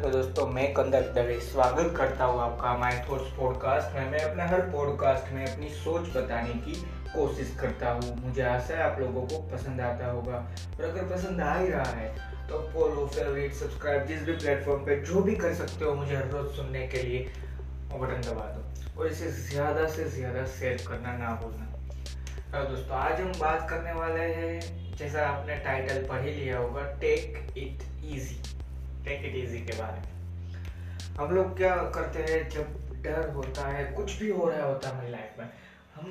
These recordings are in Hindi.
हेलो दोस्तों, मैं कंदर दवे स्वागत करता हूँ आपका माय थॉट्स पॉडकास्ट में। मैं अपने हर पॉडकास्ट में अपनी सोच बताने की कोशिश करता हूँ। मुझे आशा है आप लोगों को पसंद आता होगा। और अगर पसंद आ ही रहा है तो फॉलो फेवरेट सब्सक्राइब जिस भी प्लेटफॉर्म पे जो भी कर सकते हो मुझे हर रोज सुनने के लिए बटन दबा दो। और इसे ज़्यादा से ज़्यादा शेयर करना ना भूलना। हेलो दोस्तों, आज हम बात करने वाले हैं, जैसा आपने टाइटल पढ़ ही लिया होगा take it easy take it easy के बारे में। हम लोग क्या करते हैं, जब डर होता है, कुछ भी हो रहा होता है हमारी लाइफ में, हम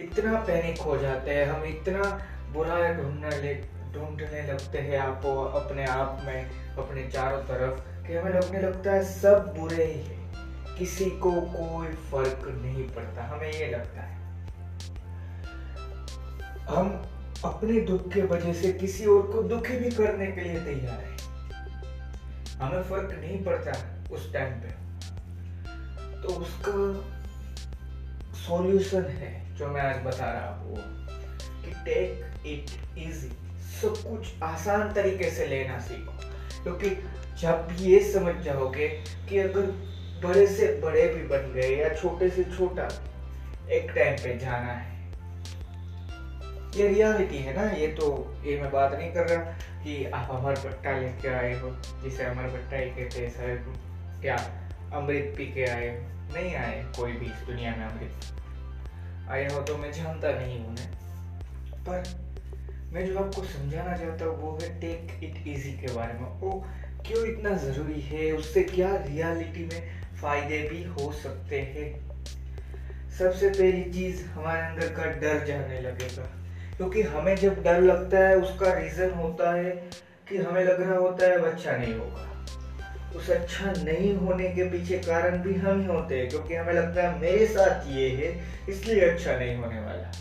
इतना पैनिक हो जाते हैं, हम इतना बुरा ढूँढने ले, ढूँढने लगते हैं आपको, अपने आप में, अपने चारों तरफ़, कि हमें लगने लगता है सब बुरे ही है। किसी को कोई फ़र्क नहीं पड़ता, हमें ये लगता है। हम अपने दुख के वजह से किसी और को दुखी भी करने के लिए तैयार है। हमें फ़र्क नहीं पड़ता उस टाइम पे। तो उसका सॉल्यूशन है जो मैं आज बता रहा हूँ कि टेक इट इजी सब कुछ आसान तरीके से लेना सीखो। क्योंकि जब ये समझ जाओगे कि अगर बड़े से बड़े भी बन गए या छोटे से छोटा, एक टाइम पे जाना है। ये रियलिटी है ना, ये तो ये मैं बात नहीं कर रहा कि आप अमर पट्टा लेके आए हो, जिसे अमर पट्टा ही कहते हैं सर क्या अमृत पी के आए नहीं आए कोई भी इस दुनिया में अमृत। आए हो तो मैं जानता नहीं हूँ पर मैं जो आपको समझाना चाहता हूँ, वो है टेक इट इजी के बारे में। वो क्यों इतना ज़रूरी है? उससे क्या रियलिटी में फ़ायदे भी हो सकते हैं? सबसे पहली चीज़ हमारे अंदर का डर जाने लगेगा। क्योंकि हमें जब डर लगता है, उसका रीजन होता है कि हमें लग रहा होता है अच्छा नहीं होगा। उस अच्छा नहीं होने के पीछे कारण भी हम ही होते हैं, क्योंकि हमें लगता है मेरे साथ ये है, इसलिए अच्छा नहीं होने वाला।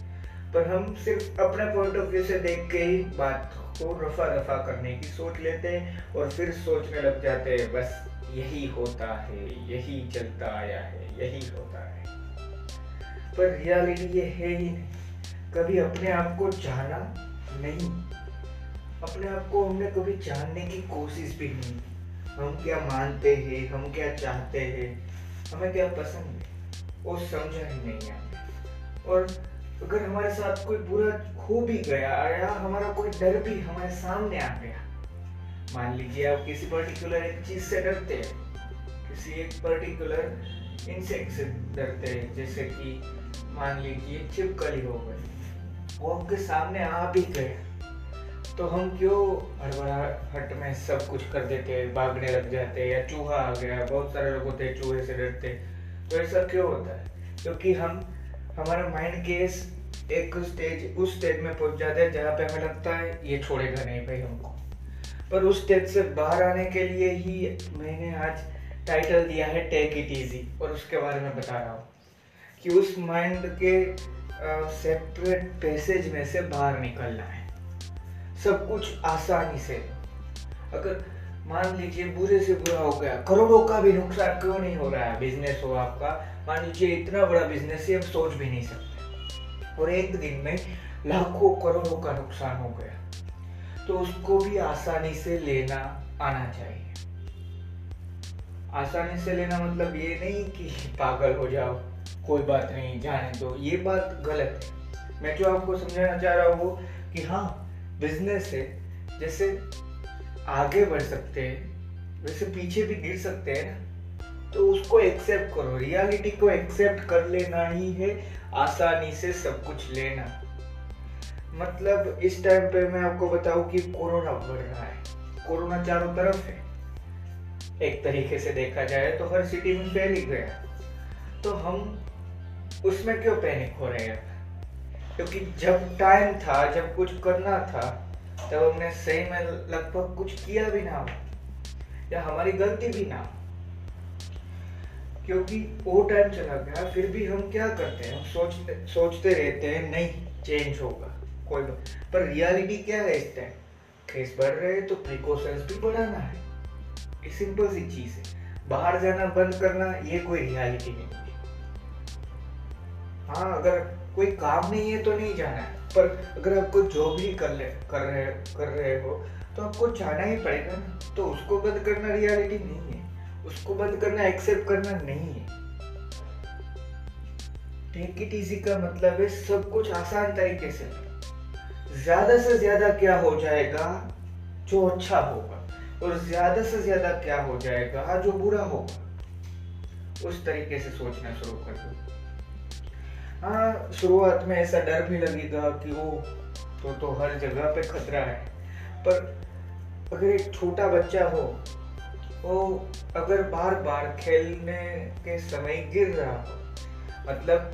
पर हम सिर्फ़ अपने पॉइंट ऑफ़ व्यू से देख के ही बात को रफा दफ़ा करने की सोच लेते हैं और फिर सोचने लग जाते हैं, बस यही होता है, यही चलता आया है, यही होता है। पर रियलिटी ये है ही नहीं। कभी अपने आप को जाना नहीं। अपने आप को हमने कभी जानने की कोशिश भी नहीं हम क्या मानते हैं, हम क्या चाहते हैं, हमें क्या पसंद है, वो समझा ही नहीं है और अगर हमारे साथ कोई बुरा हो भी गया या हमारा कोई डर भी हमारे सामने आ गया, मान लीजिए आप किसी पर्टिकुलर एक चीज़ से डरते हैं, किसी एक पर्टिकुलर इंसेक्ट से डरते हैं, जैसे कि मान लीजिए छिपकली हो गई। वो आपके सामने आ भी गए। तो हम क्यों हड़बड़ाहट में सब कुछ कर देते, भागने लग जाते, या चूहा आ गया, बहुत सारे लोग होते चूहे से डरते। तो ऐसा क्यों होता है? क्योंकि हम, हमारा माइंड के एक स्टेज उस स्टेज में पहुँच जाते हैं जहाँ पे हमें लगता है ये छोड़ेगा नहीं भाई हमको। पर उस स्टेज से बाहर आने के लिए ही मैंने आज टाइटल दिया है टेक इट इजी और उसके बारे में बता रहा हूँ कि उस माइंड के सेपरेट पैसेज में से बाहर निकलना है। सब कुछ आसानी से। अगर मान लीजिए बुरे से बुरा हो गया, करोड़ों का भी नुकसान क्यों नहीं हो रहा है? बिज़नेस हो आपका। मान लीजिए इतना बड़ा बिज़नेस है हम सोच भी नहीं सकते। और एक दिन में लाखों करोड़ों का नुकसान हो गया। तो उसको भी आसानी से लेना आना चाहिए। आसानी से लेना मतलब ये नहीं कि पागल हो जाओ। कोई बात नहीं, जाने दो। ये बात गलत है। मैं जो आपको समझाना चाह रहा हूँ, कि हाँ बिज़नेस है। जैसे आगे बढ़ सकते हैं वैसे पीछे भी गिर सकते हैं ना तो उसको एक्सेप्ट करो। रियलिटी को एक्सेप्ट कर लेना ही है, आसानी से सब कुछ लेना। मतलब इस टाइम पे मैं आपको बताऊँ कि कोरोना बढ़ रहा है। कोरोना चारों तरफ़ है। एक तरीके से देखा जाए तो हर सिटी में फैल ही गया तो हम उसमें क्यों पैनिक हो रहे हैं? क्योंकि जब टाइम था, जब कुछ करना था, तब हमने सही में लगभग कुछ किया भी ना या हमारी गलती भी ना क्योंकि वो टाइम चला गया, फिर भी हम क्या करते हैं? हम सोचते सोचते रहते हैं, नहीं चेंज होगा, कोई बात पर रियलिटी क्या है इस टाइम केस बढ़ रहे हैं तो प्रिकॉशंस भी बढ़ाना है। सिंपल सी चीज़ है। बाहर जाना बंद करना, ये कोई रियलिटी नहीं। है, अगर कोई काम नहीं है तो नहीं जाना है। पर अगर आप कोई जॉब ही कर ले, कर रहे कर रहे हो तो आपको जाना ही पड़ेगा ना। तो उसको बंद करना रियलिटी नहीं है। उसको बंद करना एक्सेप्ट करना नहीं है। टेक इट इजी का मतलब है, सब कुछ आसान तरीके से। ज़्यादा से ज़्यादा क्या हो जाएगा? जो अच्छा होगा। और ज़्यादा से ज़्यादा क्या हो जाएगा? जो बुरा होगा। उस तरीके से सोचना शुरू कर दो। हाँ शुरुआत में ऐसा डर भी लगेगा कि वो तो तो हर जगह पे खतरा है। पर अगर एक छोटा बच्चा हो, वो अगर बार बार खेलने के समय गिर रहा हो मतलब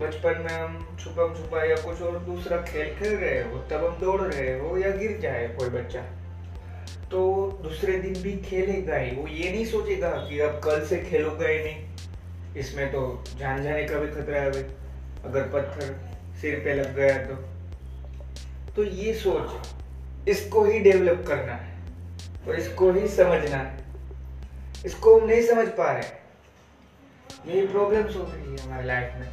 बचपन में हम छुपम छुपा या कुछ और दूसरा खेल खेल रहे हो, तब हम दौड़ रहे हो या गिर जाए कोई बच्चा तो दूसरे दिन भी खेलेगा ही। वो ये नहीं सोचेगा कि अब कल से खेलूँगा ही नहीं। इसमें तो जान जाने का भी खतरा है भाई अगर पत्थर सिर पे लग गया तो। तो ये सोच, इसको ही डेवलप करना है और इसको ही समझना है। इसको हम नहीं समझ पा रहे यही प्रॉब्लम्स हो रही है हमारे लाइफ में।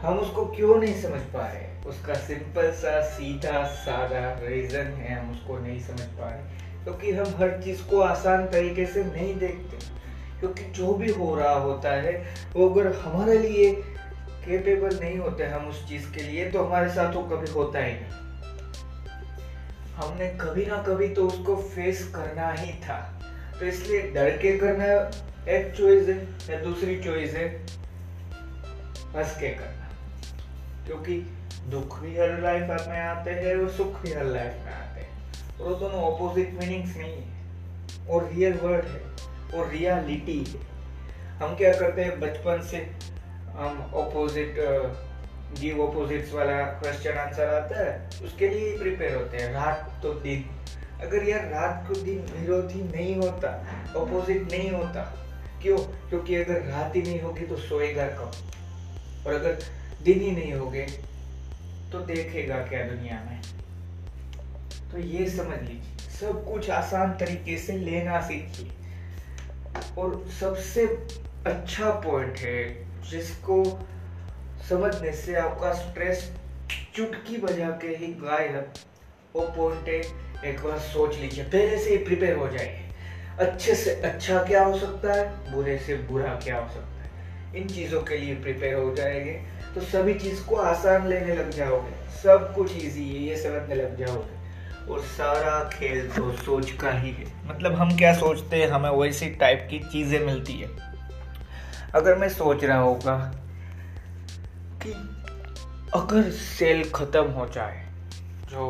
हम उसको क्यों नहीं समझ पा रहे उसका सिंपल सा, सीधा, सादा रीजन है, हम उसको नहीं समझ पा रहे। क्योंकि तो हम हर चीज़ को आसान तरीके से नहीं देखते। क्योंकि जो भी हो रहा होता है, वो अगर हमारे लिए केपेबल नहीं होते हम उस चीज़ के लिए तो हमारे साथ वो कभी होता ही नहीं। हमने कभी ना कभी तो उसको फेस करना ही था। तो इसलिए डर के करना एक चॉइस है या दूसरी चॉइस है हंस के करना। क्योंकि दुख भी हर लाइफ में आते हैं और सुख भी हर लाइफ में आते हैं। और दोनों ऑपोजिट मीनिंग्स नहीं है और रियल वर्ड है। और रियलिटी हम क्या करते हैं, बचपन से हम ऑपोजिट गिव ऑपोजिट्स वाला क्वेश्चन आंसर आता है, उसके लिए ही प्रिपेयर होते हैं, रात तो दिन। अगर यार रात को दिन विरोधी नहीं होता ऑपोजिट नहीं होता, क्यों? क्योंकि अगर रात ही नहीं होगी तो सोएगा कब? और अगर दिन ही नहीं होगे तो देखेगा क्या दुनिया में? तो ये समझ लीजिए, सब कुछ आसान तरीके से लेना सीखिए। और सबसे अच्छा पॉइंट है जिसको समझने से आपका स्ट्रेस चुटकी बजा के ही गायब। वो पॉइंट है, एक बार सोच लीजिए, पहले से ही प्रिपेयर हो जाइए। अच्छे से अच्छा क्या हो सकता है, बुरे से बुरा क्या हो सकता है? इन चीज़ों के लिए प्रिपेयर हो जाएँगे। तो सभी चीज़ को आसान लेने लग जाओगे। सब कुछ इजी है, ये समझने लग जाओगे। और सारा खेल तो सोच का ही है। मतलब हम क्या सोचते हैं हमें वैसी टाइप की चीज़ें मिलती है। अगर मैं सोच रहा होगा कि अगर सेल खत्म हो जाए जो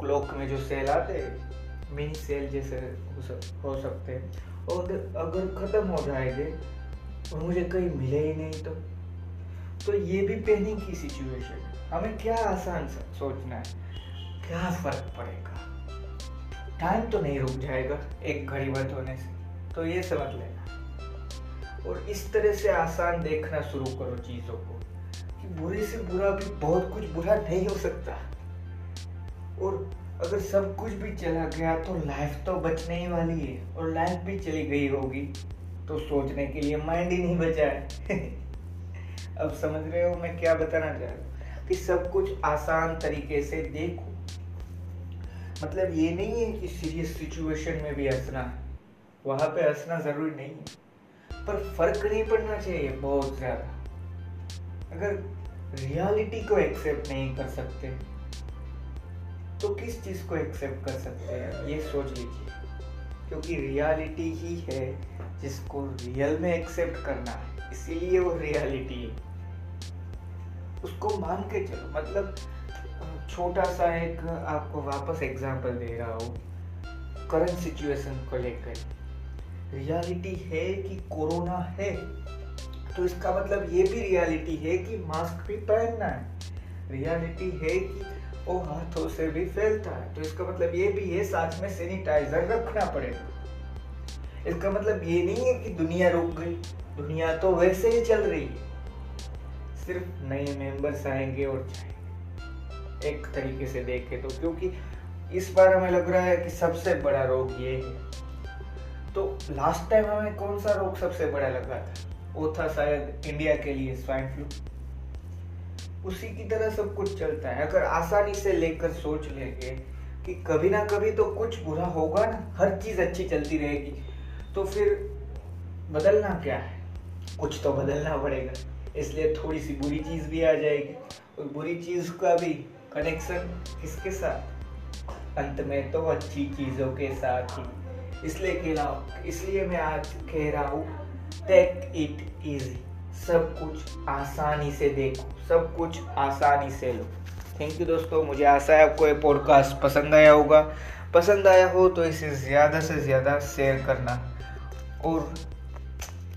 क्लॉक में जो सेल आते हैं मिनी सेल जैसे हो, सक, सकते हैं और अगर खत्म हो जाएँगे और मुझे कहीं मिले ही नहीं तो तो ये भी पैनिक की सिचुएशन है। हमें क्या आसान सोचना है? क्या फ़र्क पड़ेगा? टाइम तो नहीं रुक जाएगा एक घड़ी बंद होने से। तो ये समझ लेना। और इस तरह से आसान देखना शुरू करो चीज़ों को कि बुरे से बुरा भी बहुत कुछ बुरा नहीं हो सकता। और अगर सब कुछ भी चला गया तो लाइफ तो बचने ही वाली है। और लाइफ भी चली गई होगी तो सोचने के लिए माइंड ही नहीं बचा है। अब समझ रहे हो मैं क्या बताना चाह रहा हूँ? कि सब कुछ आसान तरीके से देखो। मतलब ये नहीं है कि सीरियस सिचुएशन में भी हंसना। है वहाँ पे हंसना ज़रूरी नहीं है। पर फ़र्क नहीं पड़ना चाहिए बहुत ज़्यादा। अगर रियलिटी को एक्सेप्ट नहीं कर सकते तो किस चीज़ को एक्सेप्ट कर सकते हैं? ये सोच लीजिए। क्योंकि रियलिटी ही है जिसको रियल में एक्सेप्ट करना है। इसीलिए वो रियलिटी है। उसको मान के चलो। मतलब छोटा सा एक आपको वापस एग्जांपल दे रहा हूँ करंट सिचुएशन को लेकर। रियलिटी है कि कोरोना है तो इसका मतलब ये भी रियलिटी है कि मास्क भी पहनना है। रियलिटी है कि वो हाथों से भी फैलता है। तो इसका मतलब ये भी है, साथ में सैनिटाइजर रखना पड़ेगा। इसका मतलब ये नहीं है कि दुनिया रुक गई। दुनिया तो वैसे ही चल रही है। सिर्फ़ नए मेंबर्स आएँगे और जाएँगे एक तरीके से देखे तो क्योंकि इस बार हमें लग रहा है कि सबसे बड़ा रोग ये है। तो लास्ट टाइम हमें कौन सा रोग सबसे बड़ा लगा? था वो था शायद इंडिया के लिए स्वाइन फ्लू उसी की तरह सब कुछ चलता है। अगर आसानी से लेकर सोच लेंगे कि कभी ना कभी तो कुछ बुरा होगा ना, हर चीज़ अच्छी चलती रहेगी। तो फिर बदलना क्या है? कुछ तो बदलना पड़ेगा। इसलिए थोड़ी सी बुरी चीज़ भी आ जाएगी। और बुरी चीज़ का भी कनेक्शन किसके साथ? अंत में तो अच्छी चीज़ों के साथ ही। इसलिए कह रहा इसलिए मैं आज कह रहा हूँ टेक इट इजी सब कुछ आसानी से देखो। सब कुछ आसानी से लो। थैंक यू दोस्तों, मुझे आशा है आपको ये पॉडकास्ट पसंद आया होगा। पसंद आया हो तो इसे ज़्यादा से ज़्यादा शेयर करना। और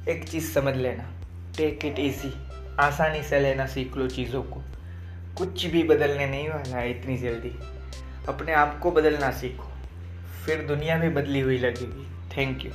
एक चीज़ समझ लेना। टेक इट इजी आसानी से लेना सीख लो चीज़ों को। कुछ भी बदलने नहीं वाला है इतनी जल्दी। अपने आप को बदलना सीखो। फिर दुनिया भी बदली हुई लगेगी। Thank you